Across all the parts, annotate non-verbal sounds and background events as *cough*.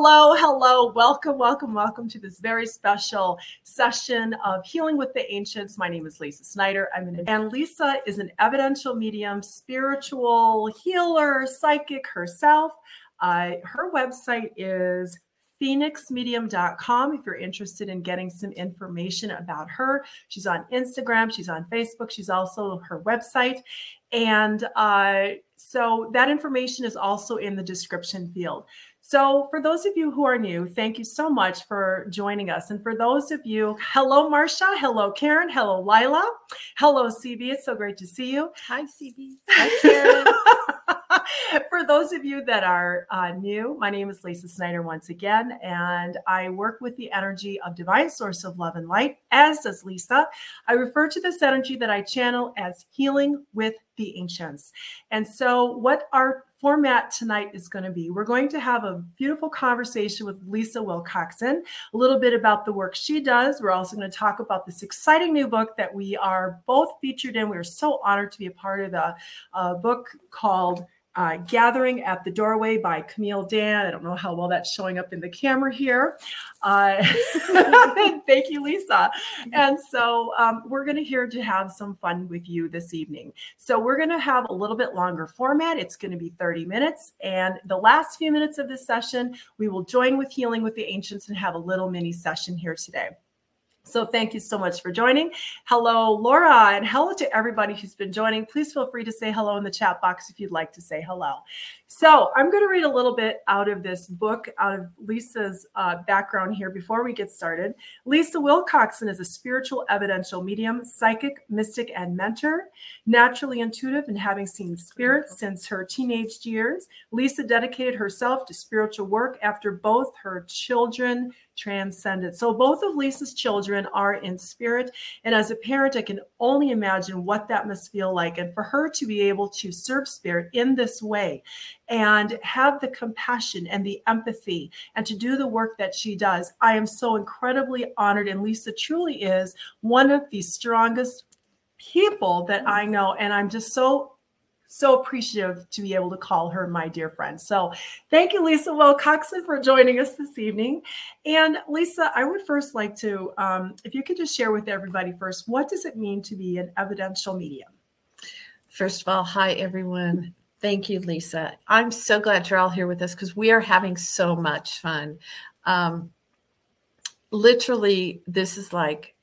Hello, hello. Welcome, welcome, welcome to this very special session of Healing with the Ancients. My name is Lisa Snyder. I'm an and Lisa is an evidential medium, spiritual healer, psychic herself. Uh, her website is phoenixmedium.com if you're interested in getting some information about her. She's on Instagram, she's on Facebook, she's also her website. And uh, so that information is also in the description field. So, for those of you who are new, thank you so much for joining us. And for those of you, hello, Marcia. Hello, Karen. Hello, Lila. Hello, CB. It's so great to see you. Hi, CB. *laughs* Hi, Karen. for those of you that are uh, new, my name is Lisa Snyder once again, and I work with the energy of divine source of love and light, as does Lisa. I refer to this energy that I channel as healing with the ancients. And so, what our format tonight is going to be. We're going to have a beautiful conversation with Lisa Wilcoxson, a little bit about the work she does. We're also going to talk about this exciting new book that we are both featured in. We're so honored to be a part of the uh, book called uh, Gathering at the Doorway by Camille Dan. I don't know how well that's showing up in the camera here. Uh, *laughs* thank you, Lisa. And so um, we're going to here to have some fun with you this evening. So we're going to have a little bit longer format. It's going to be 30 minutes. And the last few minutes of this session, we will join with Healing with the Ancients and have a little mini session here today. So thank you so much for joining. Hello, Laura, and hello to everybody who's been joining. Please feel free to say hello in the chat box if you'd like to say hello. So I'm going to read a little bit out of this book, out of Lisa's uh, background here before we get started. Lisa Wilcoxson is a spiritual evidential medium, psychic, mystic, and mentor. Naturally intuitive and having seen spirits since her teenage years, Lisa dedicated herself to spiritual work after both her children transcended. So both of Lisa's children are in spirit. And as a parent, I can only imagine what that must feel like. And for her to be able to serve spirit in this way and have the compassion and the empathy and to do the work that she does, I am so incredibly honored. And Lisa truly is one of the strongest people that I know. And I'm just so so appreciative to be able to call her my dear friend. So thank you, Lisa Wilcoxson, for joining us this evening. And Lisa, I would first like to, um, if you could just share with everybody first, what does it mean to be an evidential medium? First of all, hi, everyone. Thank you, Lisa. I'm so glad you're all here with us because we are having so much fun. Um, literally, this is like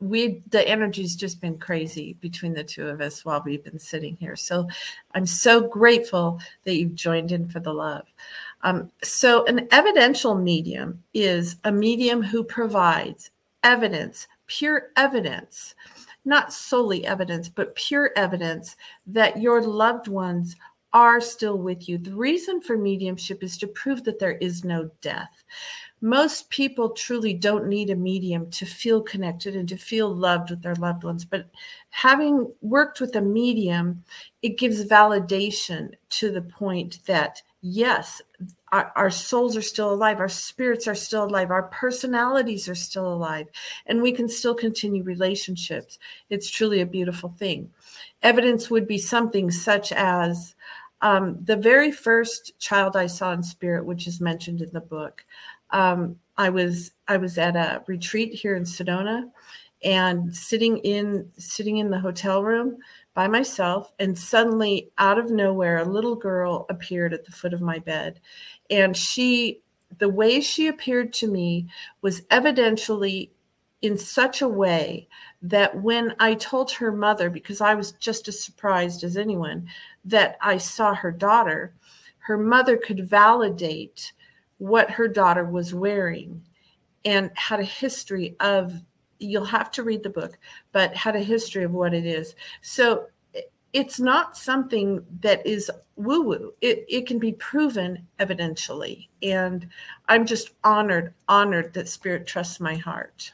we the energy's just been crazy between the two of us while we've been sitting here. So I'm so grateful that you've joined in for the love. Um, so an evidential medium is a medium who provides evidence, pure evidence, not solely evidence, but pure evidence that your loved ones are still with you. The reason for mediumship is to prove that there is no death. Most people truly don't need a medium to feel connected and to feel loved with their loved ones but having worked with a medium it gives validation to the point that yes our, our, souls are still alive our spirits are still alive our personalities are still alive and we can still continue relationships. It's truly a beautiful thing. Evidence would be something such as um, the very first child i saw in spirit which is mentioned in the book um, I was I was at a retreat here in Sedona, and sitting in sitting in the hotel room by myself, and suddenly out of nowhere, a little girl appeared at the foot of my bed, and she the way she appeared to me was evidentially in such a way that when I told her mother, because I was just as surprised as anyone that I saw her daughter, her mother could validate what her daughter was wearing and had a history of you'll have to read the book but had a history of what it is. So it's not something that is woo woo it, it can be proven evidentially and i'm just honored honored that spirit trusts my heart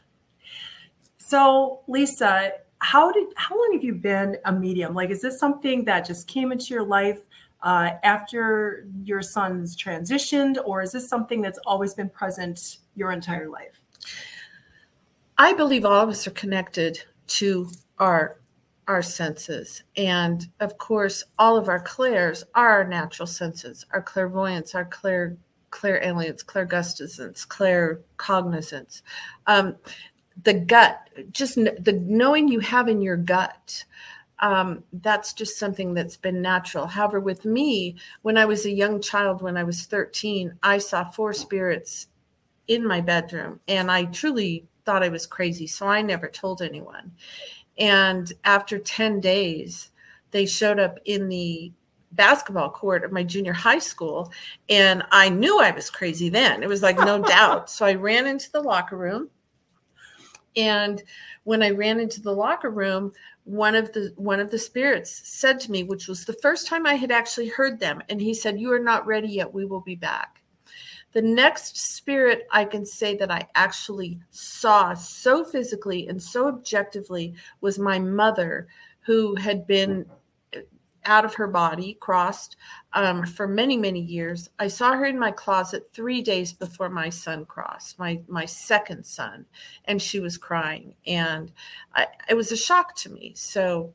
so lisa how did how long have you been a medium like is this something that just came into your life uh, after your son's transitioned, or is this something that's always been present your entire life? I believe all of us are connected to our our senses, and of course, all of our clairs are our natural senses, our clairvoyance, our clair clairalience, clairgustance, clair cognizance. Um, the gut, just the knowing you have in your gut. Um, that's just something that's been natural. However, with me, when I was a young child, when I was 13, I saw four spirits in my bedroom, and I truly thought I was crazy. So I never told anyone. And after 10 days, they showed up in the basketball court of my junior high school. And I knew I was crazy then. It was like no *laughs* doubt. So I ran into the locker room. And when I ran into the locker room, one of the one of the spirits said to me, which was the first time I had actually heard them, and he said, "You are not ready yet. We will be back." The next spirit I can say that I actually saw so physically and so objectively was my mother, who had been out of her body, crossed um, for many, many years. I saw her in my closet three days before my son crossed, my my second son, and she was crying, and I, it was a shock to me. So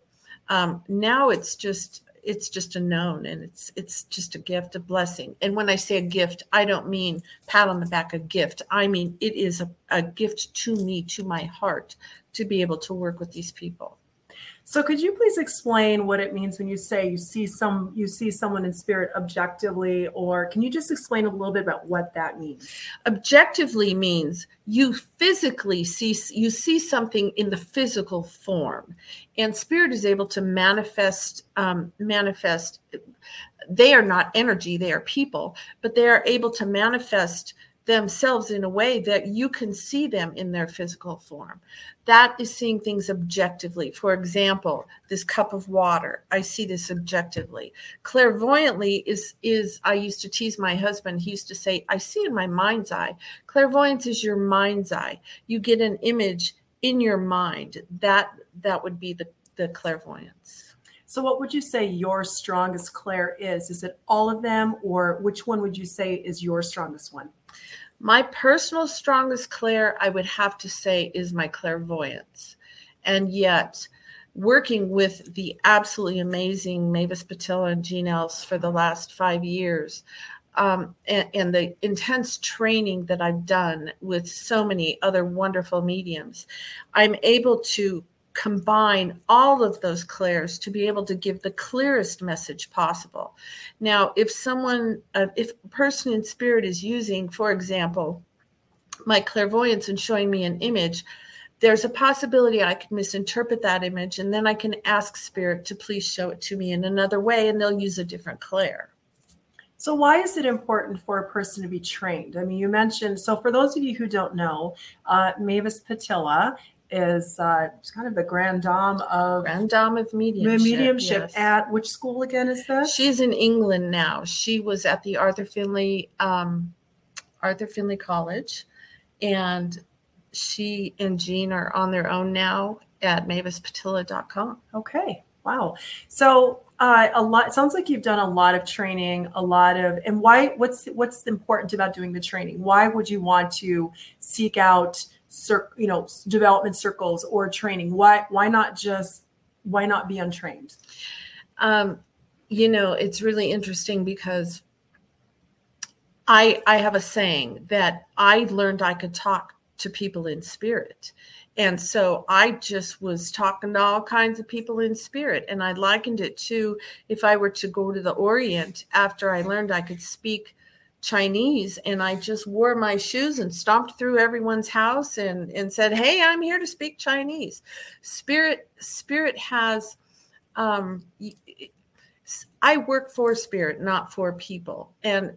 um, now it's just it's just a known and it's it's just a gift a blessing and when i say a gift i don't mean pat on the back a gift i mean it is a, a gift to me to my heart to be able to work with these people so could you please explain what it means when you say you see some you see someone in spirit objectively or can you just explain a little bit about what that means? Objectively means you physically see you see something in the physical form and spirit is able to manifest um, manifest they are not energy they are people but they are able to manifest themselves in a way that you can see them in their physical form. That is seeing things objectively. For example, this cup of water, I see this objectively. Clairvoyantly is is I used to tease my husband. He used to say, "I see in my mind's eye." Clairvoyance is your mind's eye. You get an image in your mind. That that would be the the clairvoyance. So, what would you say your strongest clair is? Is it all of them, or which one would you say is your strongest one? My personal strongest clair, I would have to say, is my clairvoyance. And yet, working with the absolutely amazing Mavis Pittilla and Jean Else for the last five years, um, and, and, the intense training that I've done with so many other wonderful mediums, I'm able to combine all of those clairs to be able to give the clearest message possible. Now, if someone, uh, if a person in spirit is using, for example, my clairvoyance and showing me an image, there's a possibility I could misinterpret that image, and then I can ask spirit to please show it to me in another way, and they'll use a different clair. So, why is it important for a person to be trained? I mean, you mentioned, so for those of you who don't know, uh, Mavis Pittilla is uh, kind of the grand dame of grand dame of mediumship. Mediumship yes. at which school again is this? She's in England now. She was at the Arthur Findlay um, Arthur Findlay College, and she and Jean are on their own now at mavispittilla.com. Okay. Wow. So uh, a lot. It sounds like you've done a lot of training, a lot of, and why? What's what's important about doing the training? Why would you want to seek out? Cir- you know development circles or training. Why why not just why not be untrained? Um, you know it's really interesting because i i have a saying that i learned i could talk to people in spirit. And so i just was talking to all kinds of people in spirit and i likened it to if i were to go to the orient after i learned i could speak Chinese and I just wore my shoes and stomped through everyone's house and and said, "Hey, I'm here to speak Chinese." Spirit Spirit has um I work for spirit, not for people. And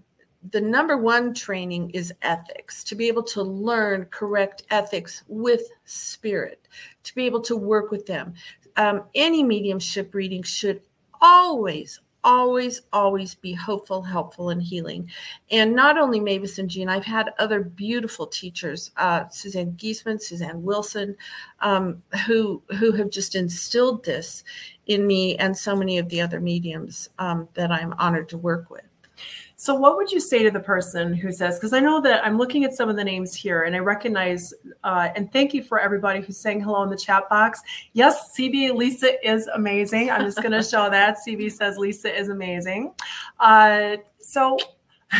the number one training is ethics to be able to learn correct ethics with spirit, to be able to work with them. Um, any mediumship reading should always, always, always be hopeful, helpful, and healing. And not only Mavis and Jean, I've had other beautiful teachers, uh, Suzanne Giesemann, Suzanne Wilson, um, who who have just instilled this in me and so many of the other mediums um, that I'm honored to work with. So, what would you say to the person who says, because I know that I'm looking at some of the names here and I recognize, uh, and thank you for everybody who's saying hello in the chat box. Yes, CB Lisa is amazing. I'm just going to show that. CB says Lisa is amazing. Uh, so,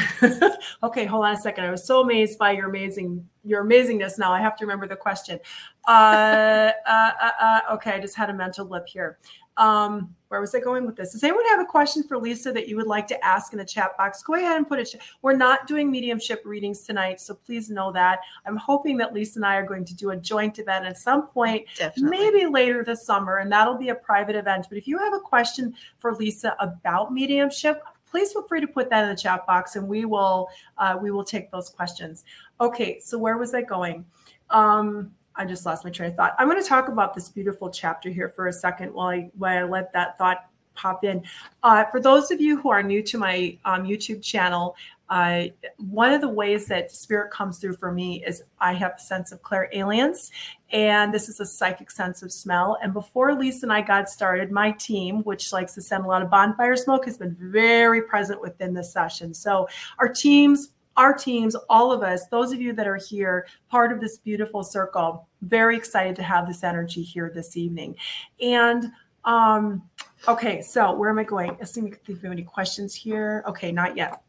*laughs* okay, hold on a second. I was so amazed by your amazing your amazingness. Now I have to remember the question. Uh, uh, uh, uh, okay, I just had a mental blip here. Um, where was I going with this? Does anyone have a question for Lisa that you would like to ask in the chat box? Go ahead and put it. We're not doing mediumship readings tonight, so please know that. I'm hoping that Lisa and I are going to do a joint event at some point, Definitely. maybe later this summer, and that'll be a private event. But if you have a question for Lisa about mediumship, please feel free to put that in the chat box and we will uh, we will take those questions okay so where was i going um, i just lost my train of thought i'm going to talk about this beautiful chapter here for a second while i while i let that thought pop in uh, for those of you who are new to my um, youtube channel uh, one of the ways that spirit comes through for me is I have a sense of clairalience, and this is a psychic sense of smell. And before Lisa and I got started, my team, which likes to send a lot of bonfire smoke, has been very present within the session. So our teams, our teams, all of us, those of you that are here, part of this beautiful circle, very excited to have this energy here this evening. And um, okay, so where am I going? Let's see if we have any questions here. Okay, not yet.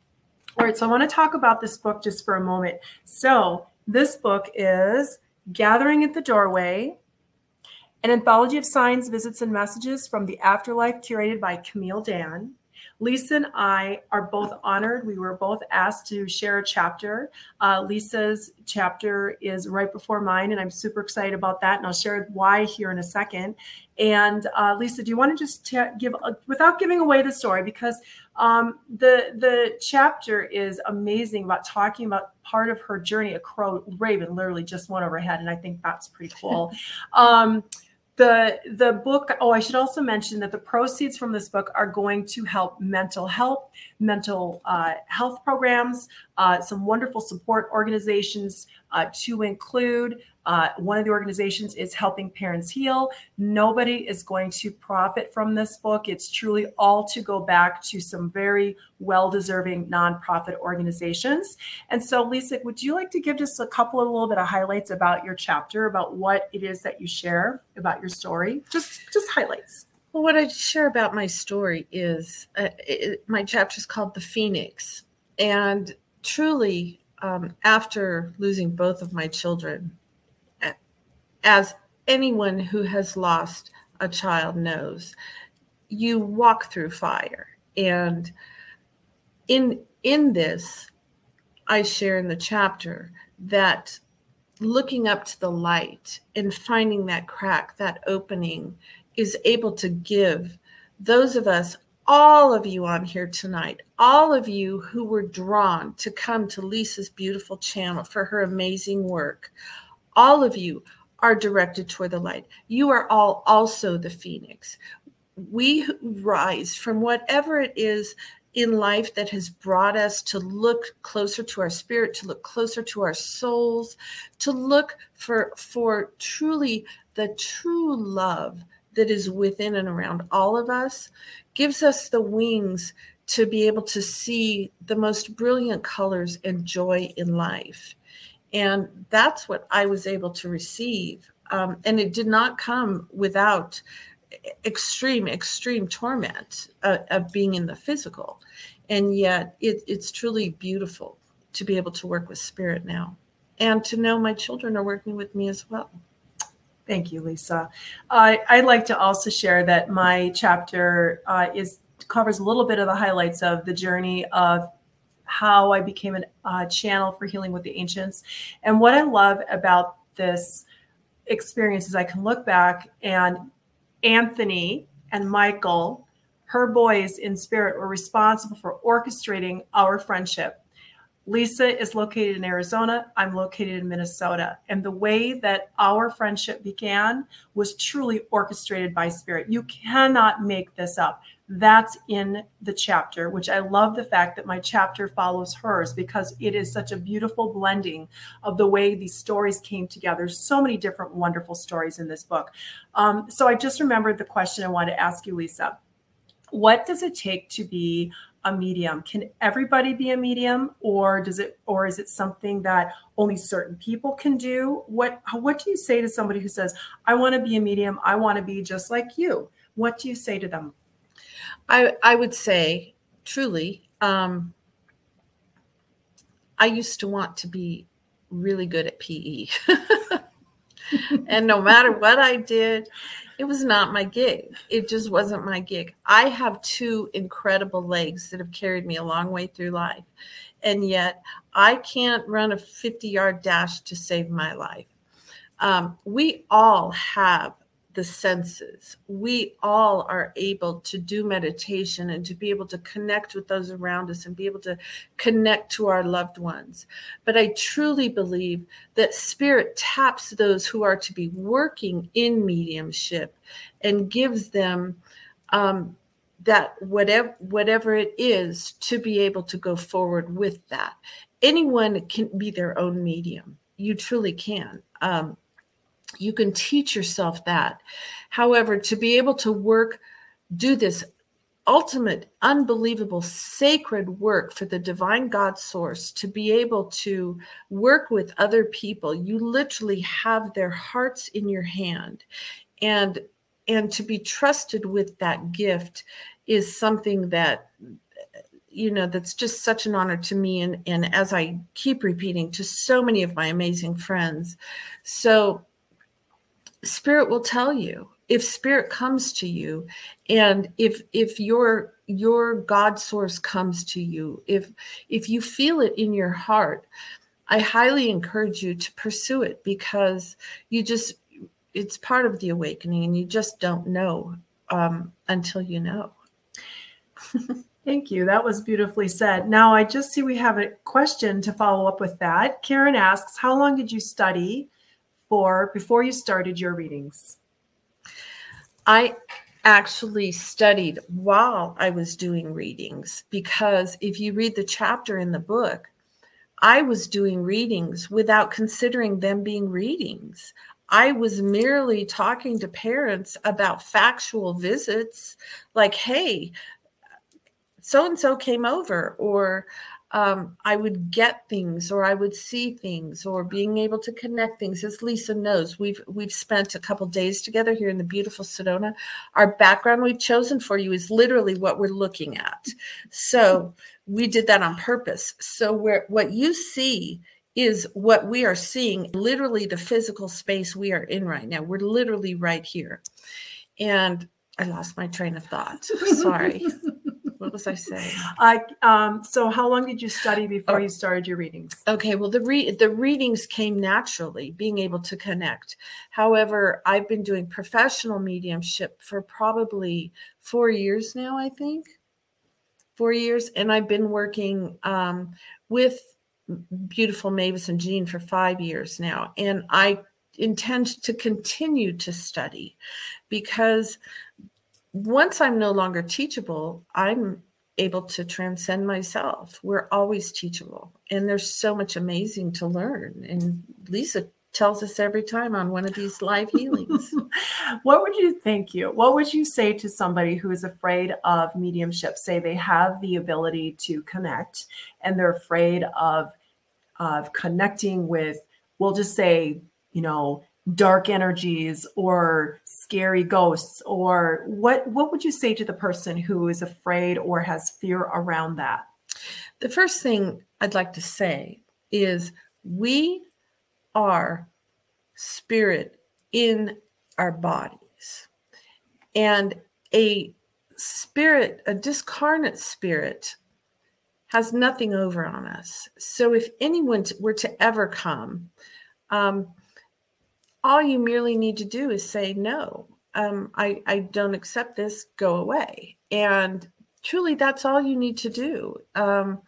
All right, so I want to talk about this book just for a moment. So, this book is Gathering at the Doorway, an anthology of signs, visits, and messages from the afterlife curated by Camille Dan. Lisa and I are both honored. We were both asked to share a chapter. Uh, Lisa's chapter is right before mine, and I'm super excited about that. And I'll share why here in a second. And uh, Lisa, do you want to just t- give, a, without giving away the story, because um, the the chapter is amazing about talking about part of her journey. A crow, raven, literally just went overhead, and I think that's pretty cool. *laughs* um, the the book oh i should also mention that the proceeds from this book are going to help mental health mental uh, health programs uh, some wonderful support organizations uh, to include uh, one of the organizations is Helping Parents Heal. Nobody is going to profit from this book. It's truly all to go back to some very well deserving nonprofit organizations. And so, Lisa, would you like to give just a couple of little bit of highlights about your chapter, about what it is that you share about your story? Just, just highlights. Well, what I share about my story is uh, it, my chapter is called The Phoenix. And truly, um, after losing both of my children, as anyone who has lost a child knows, you walk through fire. And in in this, I share in the chapter that looking up to the light and finding that crack, that opening, is able to give those of us, all of you on here tonight, all of you who were drawn to come to Lisa's beautiful channel for her amazing work, all of you are directed toward the light. You are all also the phoenix. We rise from whatever it is in life that has brought us to look closer to our spirit, to look closer to our souls, to look for for truly the true love that is within and around all of us, gives us the wings to be able to see the most brilliant colors and joy in life. And that's what I was able to receive. Um, and it did not come without extreme, extreme torment uh, of being in the physical. And yet it, it's truly beautiful to be able to work with spirit now and to know my children are working with me as well. Thank you, Lisa. Uh, I'd like to also share that my chapter uh, is covers a little bit of the highlights of the journey of how I became a uh, channel for healing with the ancients. And what I love about this experience is I can look back and Anthony and Michael, her boys in spirit, were responsible for orchestrating our friendship. Lisa is located in Arizona. I'm located in Minnesota. And the way that our friendship began was truly orchestrated by spirit. You cannot make this up that's in the chapter, which I love the fact that my chapter follows hers because it is such a beautiful blending of the way these stories came together. So many different wonderful stories in this book. Um, so I just remembered the question I wanted to ask you, Lisa. What does it take to be a medium? Can everybody be a medium, or does it, or is it something that only certain people can do? What What do you say to somebody who says, "I want to be a medium. I want to be just like you"? What do you say to them? I I would say truly, um, I used to want to be really good at PE. *laughs* and no matter what I did, it was not my gig. It just wasn't my gig. I have two incredible legs that have carried me a long way through life. And yet I can't run a 50 yard dash to save my life. Um, we all have the senses. We all are able to do meditation and to be able to connect with those around us and be able to connect to our loved ones. But I truly believe that spirit taps those who are to be working in mediumship and gives them um, that whatever whatever it is to be able to go forward with that. Anyone can be their own medium. You truly can. Um, you can teach yourself that. However, to be able to work, do this ultimate, unbelievable, sacred work for the divine God source, to be able to work with other people, you literally have their hearts in your hand. And and to be trusted with that gift is something that you know that's just such an honor to me and and as i keep repeating to so many of my amazing friends so spirit will tell you if spirit comes to you and if if your your god source comes to you if if you feel it in your heart i highly encourage you to pursue it because you just it's part of the awakening and you just don't know um, until you know *laughs* Thank you. That was beautifully said. Now, I just see we have a question to follow up with that. Karen asks, How long did you study for before you started your readings? I actually studied while I was doing readings because if you read the chapter in the book, I was doing readings without considering them being readings. I was merely talking to parents about factual visits, like, hey, so and so came over, or um, I would get things or I would see things or being able to connect things. As Lisa knows, we've we've spent a couple days together here in the beautiful Sedona. Our background we've chosen for you is literally what we're looking at. So we did that on purpose. So where what you see is what we are seeing, literally the physical space we are in right now. We're literally right here. And I lost my train of thought. *laughs* Sorry. What was I saying? *laughs* I um, so how long did you study before oh. you started your readings? Okay, well the re- the readings came naturally, being able to connect. However, I've been doing professional mediumship for probably four years now. I think four years, and I've been working um, with beautiful Mavis and Jean for five years now, and I intend to continue to study because once I'm no longer teachable, I'm able to transcend myself. We're always teachable, and there's so much amazing to learn. And Lisa tells us every time on one of these live healings. *laughs* what would you thank you? What would you say to somebody who is afraid of mediumship? Say they have the ability to connect and they're afraid of of connecting with, we'll just say, you know, dark energies or scary ghosts or what what would you say to the person who is afraid or has fear around that? The first thing i'd like to say is we are spirit in our bodies. And a spirit a discarnate spirit has nothing over on us. So if anyone were to ever come um, all you merely need to do is say no. Um, I, I don't accept this go away. And truly that's all you need to do. Um,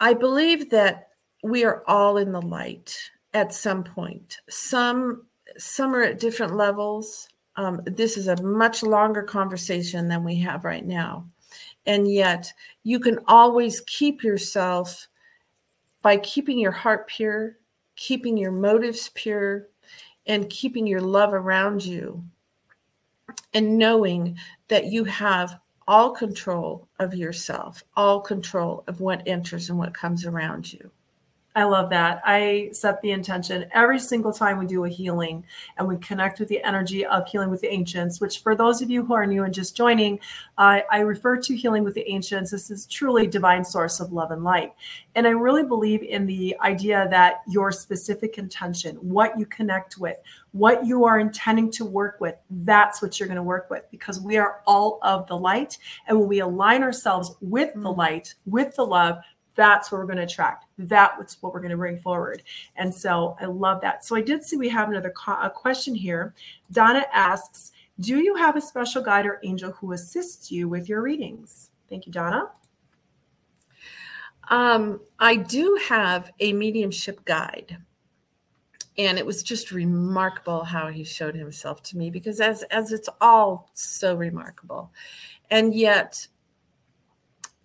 i believe that we are all in the light at some point. Some some are at different levels. Um, this is a much longer conversation than we have right now. And yet you can always keep yourself by keeping your heart pure keeping your motives pure and keeping your love around you and knowing that you have all control of yourself, all control of what enters and what comes around you. I love that. I set the intention every single time we do a healing and we connect with the energy of healing with the ancients, which for those of you who are new and just joining, uh, I refer to healing with the ancients. This is truly divine source of love and light. And I really believe in the idea that your specific intention, what you connect with, what you are intending to work with, that's what you're going to work with because we are all of the light. And when we align ourselves with the mm. light, with the love, that's what we're going to attract. That's what we're going to bring forward. And so I love that. So I did see we have another co- a question here. Donna asks, do you have a special guide or angel who assists you with your readings? Thank you, Donna. Um, I do have a mediumship guide. And it was just remarkable how he showed himself to me because as as it's all so remarkable. And yet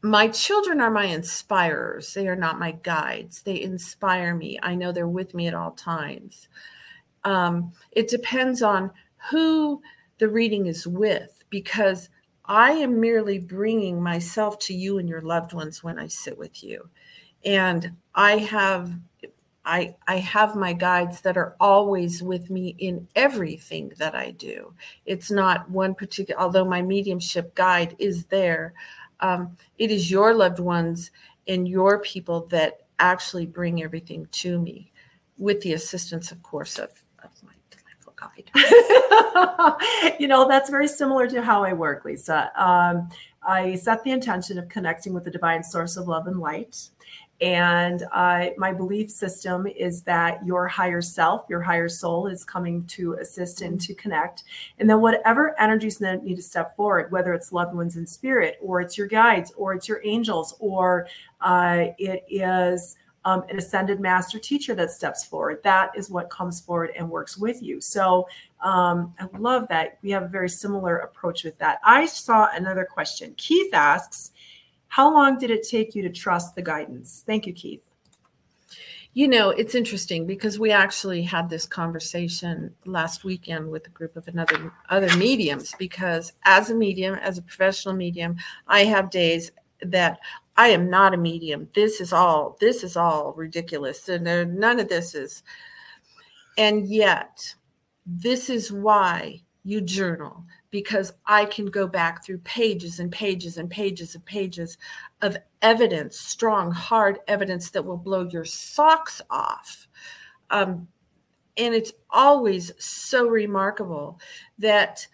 my children are my inspirers. They are not my guides. They inspire me. I know they're with me at all times. Um, it depends on who the reading is with because I am merely bringing myself to you and your loved ones when I sit with you. And I have I I have my guides that are always with me in everything that I do. It's not one particular although my mediumship guide is there um, it is your loved ones and your people that actually bring everything to me with the assistance, of course, of, of my delightful guide. *laughs* *laughs* you know, that's very similar to how I work, Lisa. Um, I set the intention of connecting with the divine source of love and light. And uh, my belief system is that your higher self, your higher soul is coming to assist and to connect. And then whatever energies that need to step forward, whether it's loved ones in spirit, or it's your guides, or it's your angels, or uh, it is um, an ascended master teacher that steps forward, that is what comes forward and works with you. So um, I love that we have a very similar approach with that. I saw another question. Keith asks, how long did it take you to trust the guidance? Thank you, Keith. You know, it's interesting because we actually had this conversation last weekend with a group of another other mediums because as a medium, as a professional medium, I have days that I am not a medium. This is all this is all ridiculous and none of this is and yet this is why you journal because I can go back through pages and pages and pages and pages of evidence, strong, hard evidence that will blow your socks off. Um, and it's always so remarkable that,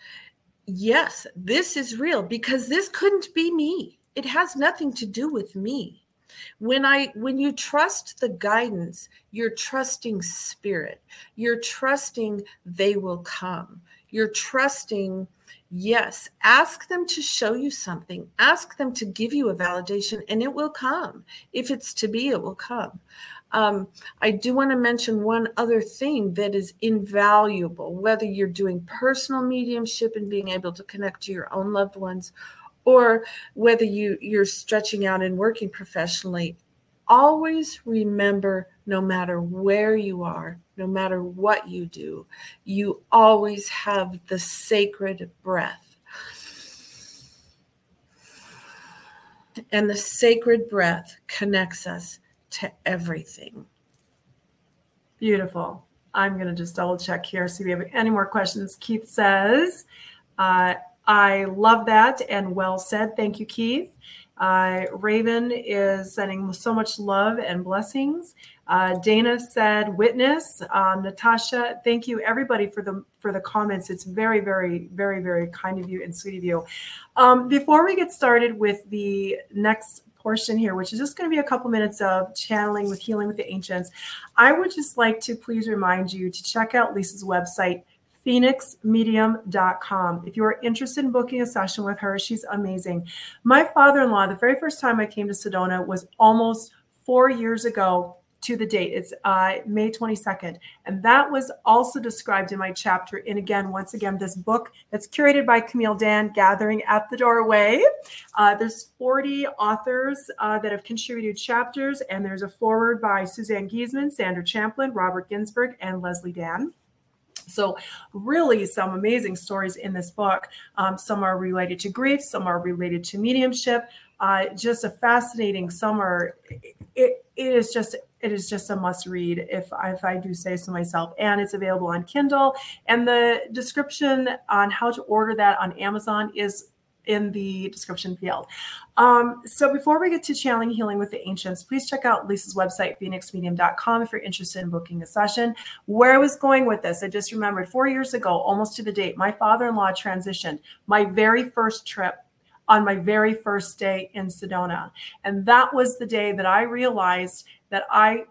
yes, this is real because this couldn't be me. It has nothing to do with me. When I when you trust the guidance, you're trusting spirit. You're trusting they will come. You're trusting Yes, ask them to show you something. Ask them to give you a validation, and it will come. If it's to be, it will come. Um, I do want to mention one other thing that is invaluable, whether you're doing personal mediumship and being able to connect to your own loved ones, or whether you, you're stretching out and working professionally. Always remember no matter where you are, no matter what you do, you always have the sacred breath. And the sacred breath connects us to everything. Beautiful. I'm going to just double check here, see if we have any more questions. Keith says, uh, I love that and well said. Thank you, Keith. Uh, Raven is sending so much love and blessings. Uh, Dana said, "Witness." Um, Natasha, thank you everybody for the for the comments. It's very, very, very, very kind of you and sweet of you. Um, before we get started with the next portion here, which is just going to be a couple minutes of channeling with healing with the ancients, I would just like to please remind you to check out Lisa's website phoenixmedium.com. If you are interested in booking a session with her, she's amazing. My father in law, the very first time I came to Sedona was almost four years ago to the date. It's uh, May 22nd. And that was also described in my chapter. And again, once again, this book that's curated by Camille Dan, Gathering at the Doorway. Uh, there's 40 authors uh, that have contributed chapters, and there's a foreword by Suzanne Giesemann, Sandra Champlin, Robert Ginsberg, and Leslie Dan. So, really, some amazing stories in this book. Um, some are related to grief, some are related to mediumship. Uh, just a fascinating summer. It, it is just it is just a must read if if I do say so myself. And it's available on Kindle. And the description on how to order that on Amazon is in the description field. Um, so before we get to channeling healing with the ancients, please check out Lisa's website, phoenixmedium.com, if you're interested in booking a session. Where I was going with this, I just remembered four years ago, almost to the date, my father-in-law transitioned. My very first trip on my very first day in Sedona. And that was the day that I realized that I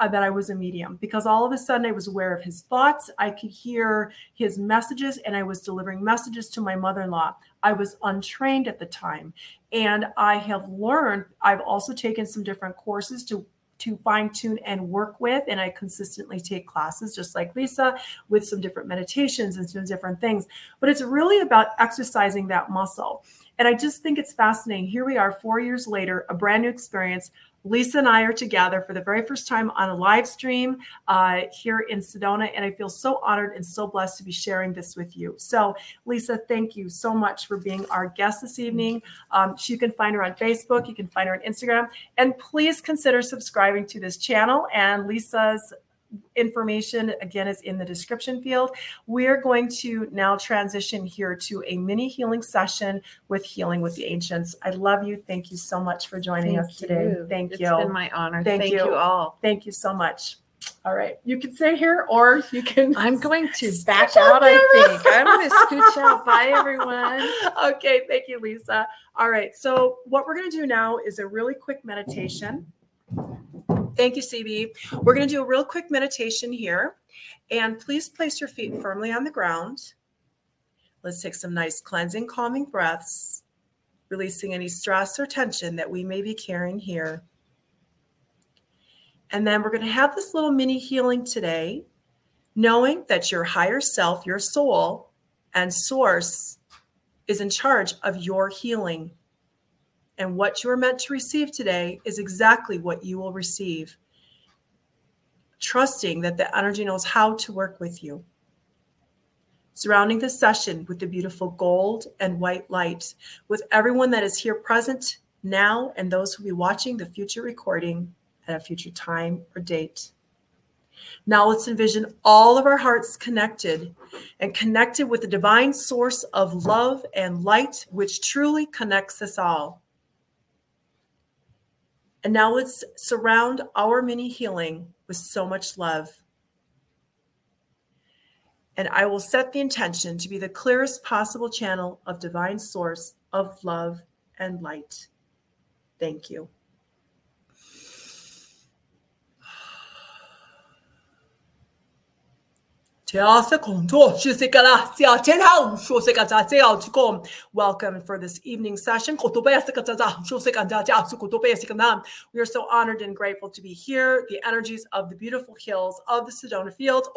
uh, that I was a medium because all of a sudden I was aware of his thoughts. I could hear his messages and I was delivering messages to my mother in law. I was untrained at the time. And I have learned, I've also taken some different courses to to fine tune and work with. And I consistently take classes, just like Lisa, with some different meditations and some different things. But it's really about exercising that muscle. And I just think it's fascinating. Here we are, four years later, a brand new experience. Lisa and I are together for the very first time on a live stream uh, here in Sedona, and I feel so honored and so blessed to be sharing this with you. So, Lisa, thank you so much for being our guest this evening. Um, you can find her on Facebook, you can find her on Instagram, and please consider subscribing to this channel. And Lisa's information again is in the description field. We're going to now transition here to a mini healing session with Healing with the Ancients. I love you. Thank you so much for joining Thank us today. you. Thank It's you. It's been my honor. Thank Thank, you. you. all. Thank you so much. All right. You can stay here or you can. *laughs* I'm going to back out out, I think. I'm going to scooch out. Bye, *laughs* everyone. okay. Thank you, Lisa. All right. So, what we're going to do now is a really quick meditation. Thank you, CB. We're going to do a real quick meditation here. And please place your feet firmly on the ground. Let's take some nice cleansing, calming breaths, releasing any stress or tension that we may be carrying here. And then we're going to have this little mini healing today, knowing that your higher self, your soul, and source is in charge of your healing. And what you are meant to receive today is exactly what you will receive. Trusting that the energy knows how to work with you. Surrounding the session with the beautiful gold and white light, with everyone that is here present now and those who will be watching the future recording at a future time or date. Now let's envision all of our hearts connected and connected with the divine source of love and light, which truly connects us all. And now let's surround our mini healing with so much love. And I will set the intention to be the clearest possible channel of divine source of love and light. Thank you. Welcome for this evening session. We are so honored and grateful to be here. The energies of the beautiful hills of the Sedona Fields.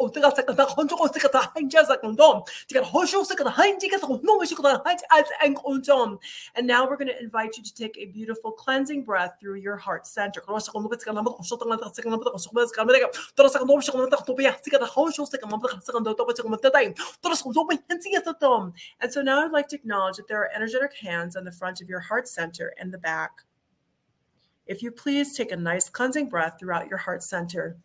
And now we're going to invite you to take a beautiful cleansing breath through your heart center. And so now I'd like to acknowledge that there are energetic hands on the front of your heart center and the back. If you please take a nice cleansing breath throughout your heart center.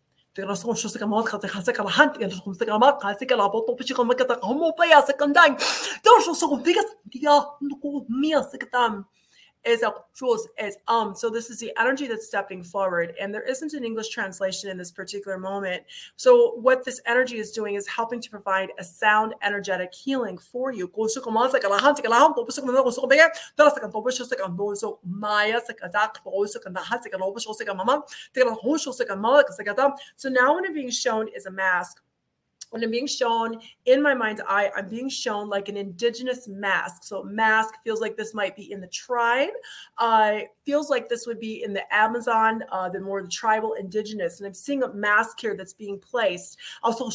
Is a rules is um so this is the energy that's stepping forward and there isn't an english translation in this particular moment. So what this energy is doing is helping to provide a sound energetic healing for you. So now what I'm being shown is a mask when I'm being shown in my mind's eye, I'm being shown like an indigenous mask. So mask feels like this might be in the tribe. Uh, feels like this would be in the Amazon, uh, the more the tribal indigenous. And I'm seeing a mask here that's being placed. Also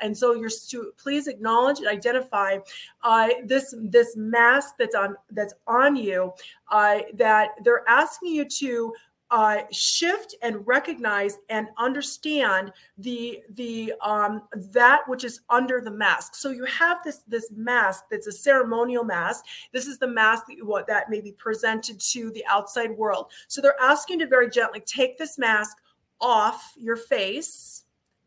and so you're to please acknowledge and identify uh, this this mask that's on that's on you. Uh, that they're asking you to uh, shift and recognize and understand the the um, that which is under the mask. So you have this this mask that's a ceremonial mask. This is the mask that you want that may be presented to the outside world. So they're asking to very gently take this mask off your face,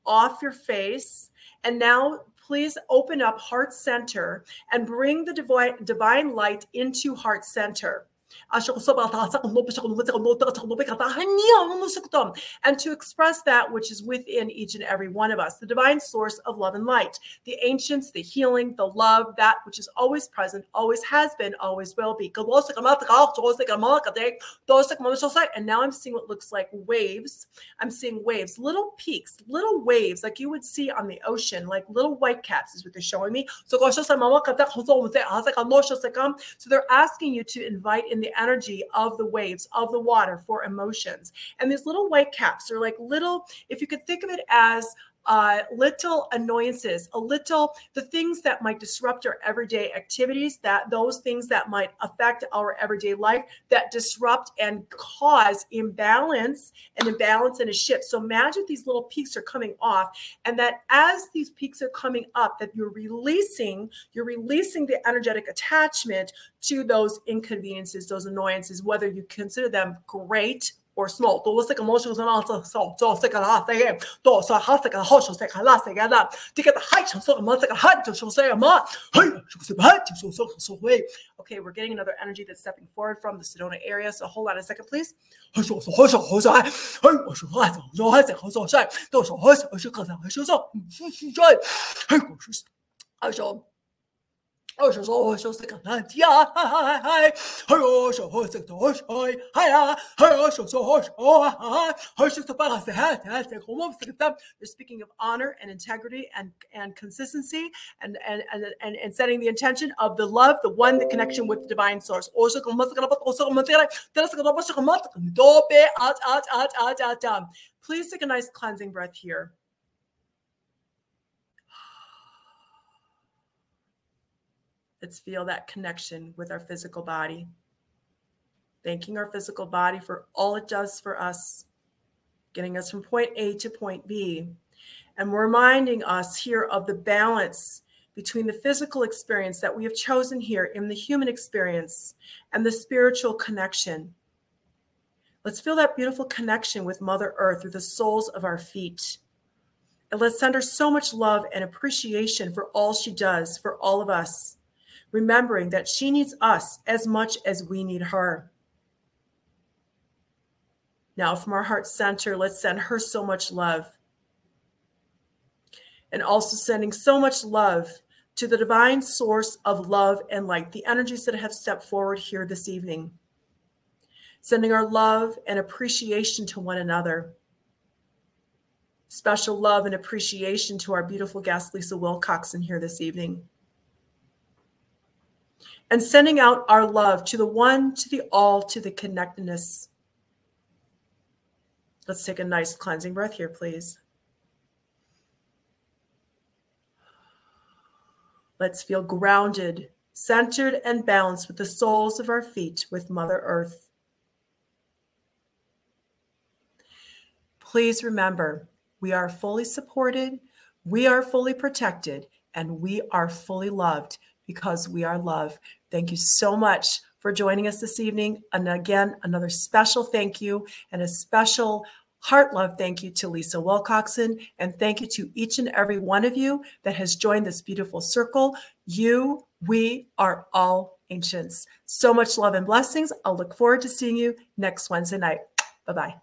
off your face. And now please open up heart center and bring the divine, divine light into heart center and to express that which is within each and every one of us, the divine source of love and light, the ancients, the healing, the love, that which is always present, always has been, always will be. And now I'm seeing what looks like waves. I'm seeing waves, little peaks, little waves like you would see on the ocean, like little white caps is what they're showing me. So they're asking you to invite in the energy of the waves, of the water for emotions. And these little white caps are like little, if you could think of it as uh, little annoyances, a little the things that might disrupt our everyday activities, that those things that might affect our everyday life, that disrupt and cause imbalance, and imbalance in a shift. So imagine these little peaks are coming off, and that as these peaks are coming up, that you're releasing, you're releasing the energetic attachment to those inconveniences, those annoyances, whether you consider them great or small. Kan ha sig. Då så har sig kan ha så sig kan la sig kan där. Det kan ha så så man ska ha så sig ma. Hey, så så ha så så så way. Okay, we're getting another energy that's stepping forward from the Sedona area. So hold on a second, please. So so so so so. Hey, so ha so so ha so so so. Då så ha så så kan ha så så. Hey, so 我说说我说这个难题啊，嗨嗨嗨，哎呦说我这个我说嗨呀，哎呦说说我说嗨，哎说这把个嗨嗨这个我们这个 They're speaking of honor and integrity and and consistency and and and and, and setting the intention of the love, the one, the connection with the divine source. Also, Please take a nice cleansing breath here. Let's feel that connection with our physical body. Thanking our physical body for all it does for us, getting us from point A to point B. And reminding us here of the balance between the physical experience that we have chosen here in the human experience and the spiritual connection. Let's feel that beautiful connection with Mother Earth through the soles of our feet. And let's send her so much love and appreciation for all she does for all of us remembering that she needs us as much as we need her. Now, from our heart center, let's send her so much love. And also sending so much love to the divine source of love and light, the energies that have stepped forward here this evening. Sending our love and appreciation to one another. Special love and appreciation to our beautiful guest, Lisa Wilcoxson, here this evening and sending out our love to the one, to the all, to the connectedness. Let's take a nice cleansing breath here, please. Let's feel grounded, centered, and balanced with the soles of our feet with Mother Earth. Please remember, we are fully supported, we are fully protected, and we are fully loved because we are love. Thank you so much for joining us this evening. And again, another special thank you and a special heart love thank you to Lisa Wilcoxson. And thank you to each and every one of you that has joined this beautiful circle. You, we are all ancients. So much love and blessings. I'll look forward to seeing you next Wednesday night. Bye bye.